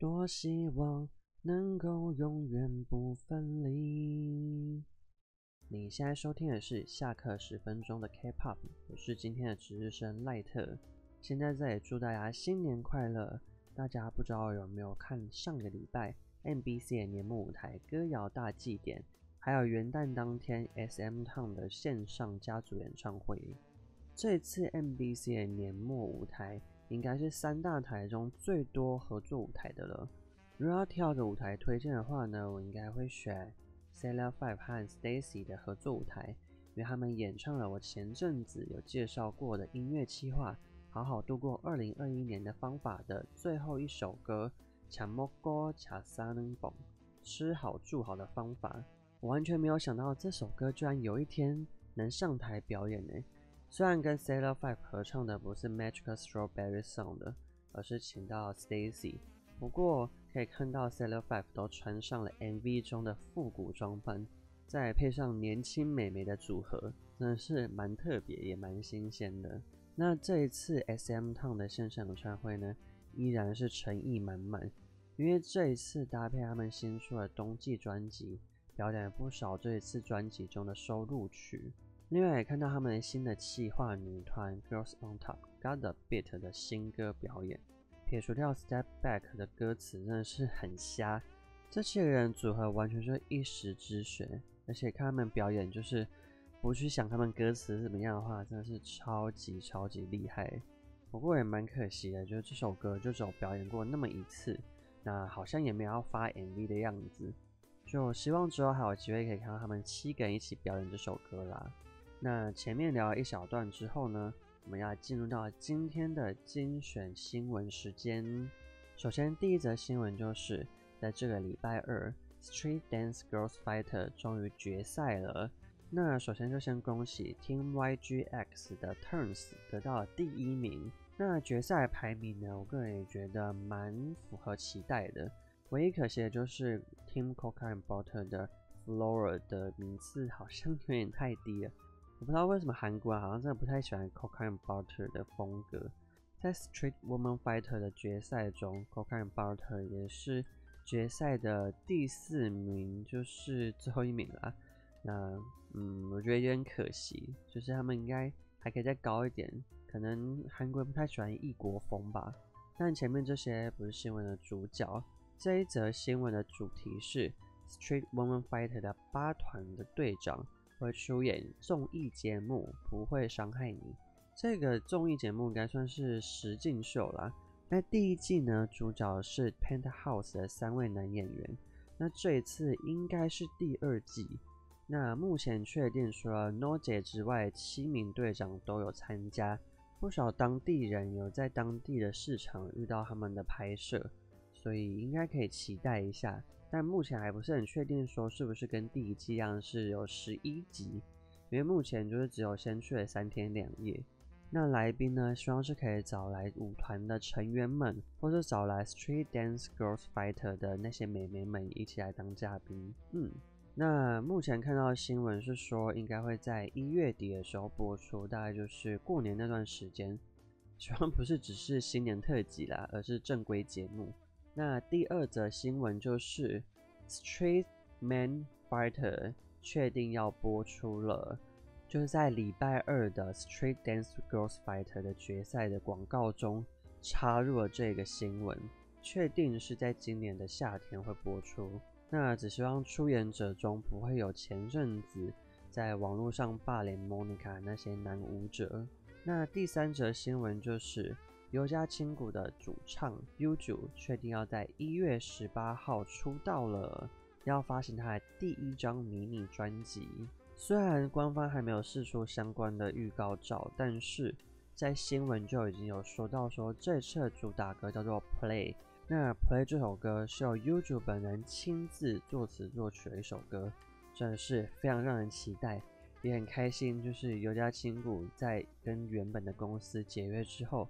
多希望能够永远不分离。你现在收听的是下课十分钟的 K-pop，我是今天的值日生赖特。现在在祝大家新年快乐！大家不知道有没有看上个礼拜 MBC 的年末舞台歌谣大祭典，还有元旦当天 SM Town 的线上家族演唱会。这次 MBC 的年末舞台应该是三大台中最多合作舞台的了。如果要挑个舞台推荐的话呢，我应该会选。Celeb Five 和 Stacy 的合作舞台，因为他们演唱了我前阵子有介绍过的音乐企划《好好度过二零二一年的方法》的最后一首歌《抢蘑菇抢三能蹦》，吃好住好的方法。我完全没有想到这首歌居然有一天能上台表演呢！虽然跟 Celeb Five 合唱的不是 Magical Strawberry Song 的，而是请到 Stacy。不过可以看到，Celeb Five 都穿上了 MV 中的复古装扮，再配上年轻美眉的组合，真的是蛮特别也蛮新鲜的。那这一次 SM Town 的线上演唱会呢，依然是诚意满满，因为这一次搭配他们新出的冬季专辑，表演了不少这一次专辑中的收录曲。另外也看到他们新的企划女团 Girls on Top Got a Beat 的新歌表演。撇除掉 Step Back 的歌词真的是很瞎，这七个人组合完全是一时之选，而且看他们表演，就是不去想他们歌词怎么样的话，真的是超级超级厉害。不过也蛮可惜的，就是这首歌就只有表演过那么一次，那好像也没有要发 MV 的样子，就希望之后还有机会可以看到他们七个人一起表演这首歌啦。那前面聊了一小段之后呢，我们要进入到今天的精选新闻时间。首先，第一则新闻就是在这个礼拜二，Street Dance Girls Fighter 终于决赛了。那首先就先恭喜 Team YGX 的 Turns 得到了第一名。那决赛排名呢，我个人也觉得蛮符合期待的。唯一可惜的就是 Team Coca and Butter 的 Flora 的名次好像有点太低了。我不知道为什么韩国人好像真的不太喜欢 Coca and Butter 的风格。在 Street Woman Fighter 的决赛中，Coca and Butter 也是决赛的第四名，就是最后一名了。那嗯，我觉得有点可惜，就是他们应该还可以再高一点。可能韩国人不太喜欢异国风吧。但前面这些不是新闻的主角，这一则新闻的主题是 Street Woman Fighter 的八团的队长。会出演综艺节目《不会伤害你》这个综艺节目应该算是实境秀啦。那第一季呢，主角是 Penthouse 的三位男演员。那这一次应该是第二季。那目前确定除了 No 姐之外，七名队长都有参加。不少当地人有在当地的市场遇到他们的拍摄，所以应该可以期待一下。但目前还不是很确定，说是不是跟第一季一样是有十一集，因为目前就是只有先去了三天两夜。那来宾呢，希望是可以找来舞团的成员们，或者找来 Street Dance Girls Fighter 的那些美眉们一起来当嘉宾。嗯，那目前看到的新闻是说，应该会在一月底的时候播出，大概就是过年那段时间。希望不是只是新年特辑啦，而是正规节目。那第二则新闻就是《Street Man Fighter》确定要播出了，就是在礼拜二的《Street Dance Girls Fighter》的决赛的广告中插入了这个新闻，确定是在今年的夏天会播出。那只希望出演者中不会有前阵子在网络上霸凌 Monica 那些男舞者。那第三则新闻就是。优家亲谷的主唱 Uju 确定要在一月十八号出道了，要发行他的第一张迷你专辑。虽然官方还没有释出相关的预告照，但是在新闻就已经有说到说这次的主打歌叫做 Play。那 Play 这首歌是由 Uju 本人亲自作词作曲的一首歌，真的是非常让人期待，也很开心。就是优家亲谷在跟原本的公司解约之后。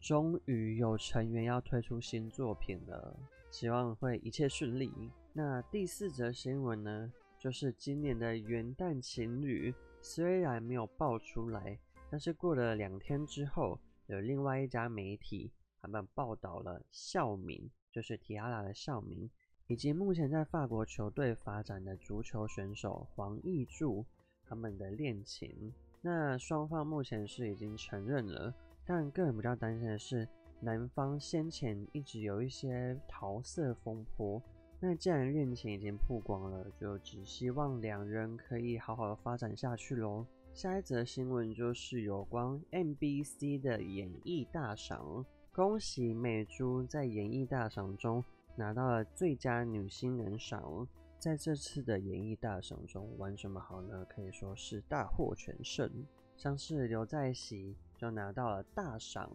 终于有成员要推出新作品了，希望会一切顺利。那第四则新闻呢，就是今年的元旦情侣虽然没有爆出来，但是过了两天之后，有另外一家媒体他们报道了校名就是 T-ara 的校名，以及目前在法国球队发展的足球选手黄义柱他们的恋情。那双方目前是已经承认了，但个人比较担心的是，男方先前一直有一些桃色风波。那既然恋情已经曝光了，就只希望两人可以好好的发展下去喽。下一则新闻就是有关 MBC 的演艺大赏，恭喜美珠在演艺大赏中拿到了最佳女新人赏。在这次的演艺大赏中玩什么好呢？可以说是大获全胜，像是刘在锡就拿到了大赏。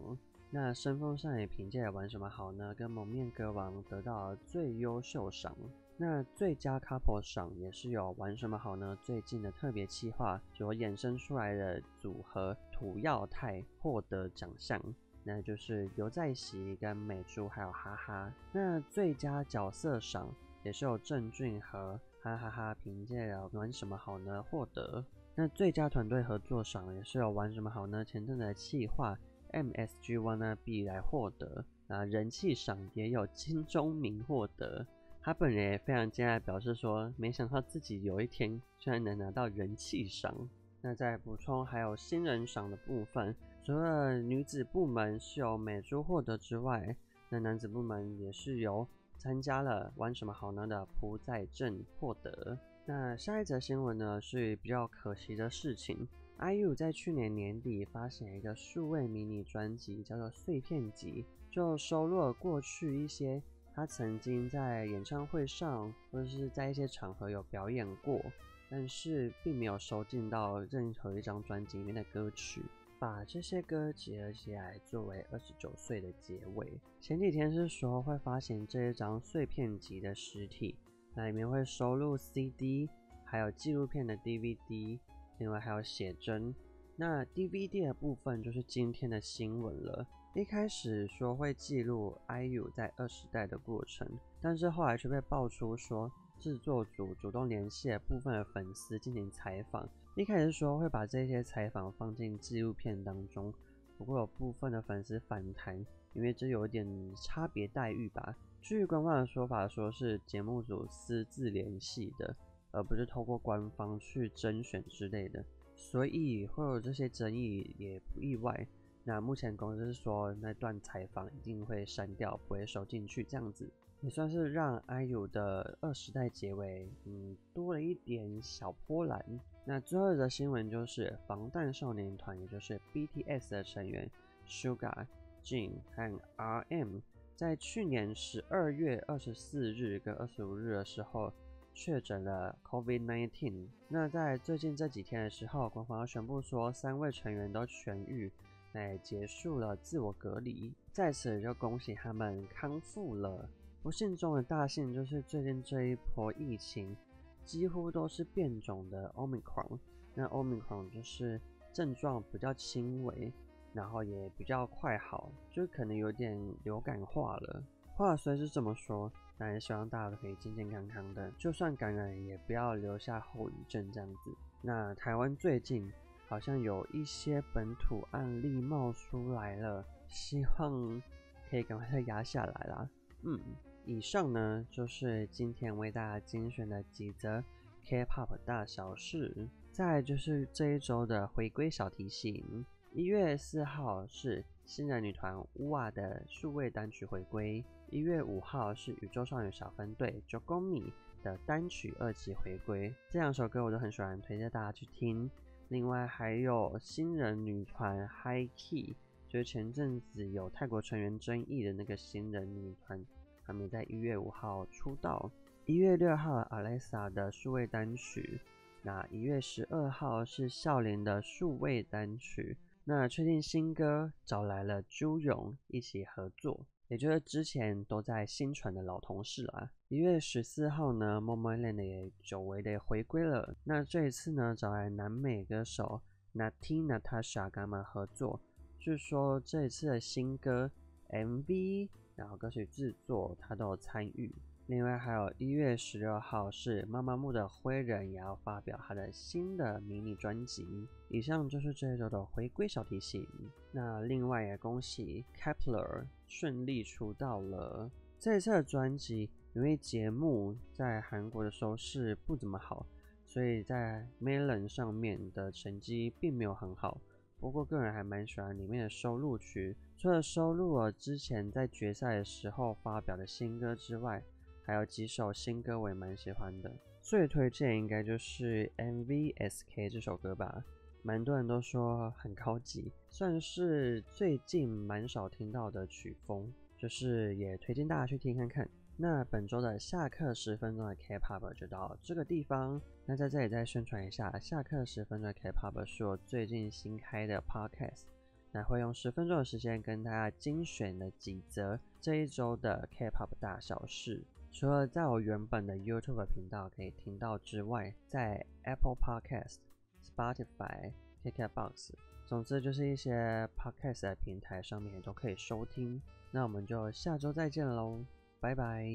那生风上也凭借着玩什么好呢？跟蒙面歌王得到了最优秀赏。那最佳 couple 赏也是有玩什么好呢？最近的特别企划所衍生出来的组合土曜太获得奖项，那就是刘在锡跟美珠还有哈哈。那最佳角色赏也是有郑俊和哈哈哈凭借着玩什么好呢获得。那最佳团队合作赏也是有玩什么好呢？前阵的企划。MSG Wannabe 来获得，那人气赏也有金钟民获得，他本人也非常惊讶，表示说没想到自己有一天居然能拿到人气赏。那再补充，还有新人赏的部分，除了女子部门是由美珠获得之外，那男子部门也是由参加了玩什么好呢的朴宰镇获得。那下一则新闻呢是比较可惜的事情。IU 在去年年底发行了一个数位迷你专辑，叫做《碎片集》，就收录了过去一些他曾经在演唱会上或者是在一些场合有表演过，但是并没有收进到任何一张专辑里面的歌曲，把这些歌集合起来作为二十九岁的结尾。前几天是说会发行这一张碎片集的实体，那里面会收录 CD，还有纪录片的 DVD。另外还有写真，那 DVD 的部分就是今天的新闻了。一开始说会记录 IU 在二时代的过程，但是后来却被爆出说制作组主动联系了部分的粉丝进行采访。一开始说会把这些采访放进纪录片当中，不过有部分的粉丝反弹，因为这有点差别待遇吧。据官方的说法，说是节目组私自联系的。而不是透过官方去甄选之类的，所以会有这些争议也不意外。那目前公司是说那段采访一定会删掉，不会收进去，这样子也算是让 IU 的二十代结尾，嗯，多了一点小波澜。那最后一则新闻就是防弹少年团，也就是 BTS 的成员 Sugar、Jin 和 RM，在去年十二月二十四日跟二十五日的时候。确诊了 COVID-19。那在最近这几天的时候，官方宣布说三位成员都痊愈，那也结束了自我隔离，在此就恭喜他们康复了。不幸中的大幸就是最近这一波疫情几乎都是变种的 Omicron。那 Omicron 就是症状比较轻微，然后也比较快好，就可能有点流感化了。话虽是这么说。那也希望大家都可以健健康康的，就算感染也不要留下后遗症这样子。那台湾最近好像有一些本土案例冒出来了，希望可以赶快再压下来啦。嗯，以上呢就是今天为大家精选的几则 K-pop 大小事。再就是这一周的回归小提醒，一月四号是新人女团 UA 的数位单曲回归。一月五号是宇宙少女小分队 Jogomi 的单曲二级回归，这两首歌我都很喜欢，推荐大家去听。另外还有新人女团 High Key，就是前阵子有泰国成员争议的那个新人女团，他们在一月五号出道。一月六号 Alessa 的数位单曲，那一月十二号是孝琳的数位单曲。那确定新歌找来了朱勇一起合作。也就是之前都在新传的老同事啦。一月十四号呢，MOMOLAND 也久违的回归了。那这一次呢，找来南美歌手 Natti Natasha 跟他们合作。据说这一次的新歌 MV，然后歌曲制作他都有参与。另外还有一月十六号是妈妈木的灰人也要发表他的新的迷你专辑。以上就是这一周的回归小提醒。那另外也恭喜 Kepler 顺利出道了。这一次的专辑，因为节目在韩国的收视不怎么好，所以在 Melon 上面的成绩并没有很好。不过个人还蛮喜欢里面的收录曲，除了收录了之前在决赛的时候发表的新歌之外，还有几首新歌我也蛮喜欢的。最推荐应该就是《MVSK》这首歌吧，蛮多人都说很高级，算是最近蛮少听到的曲风，就是也推荐大家去听看看。那本周的下课十分钟的 K-pop 就到这个地方。那在这里再宣传一下，下课十分钟的 K-pop 是我最近新开的 Podcast，那会用十分钟的时间跟大家精选的几则这一周的 K-pop 大小事。除了在我原本的 YouTube 频道可以听到之外，在 Apple Podcast、Spotify、KKBox，总之就是一些 Podcast 的平台上面都可以收听。那我们就下周再见喽。拜拜。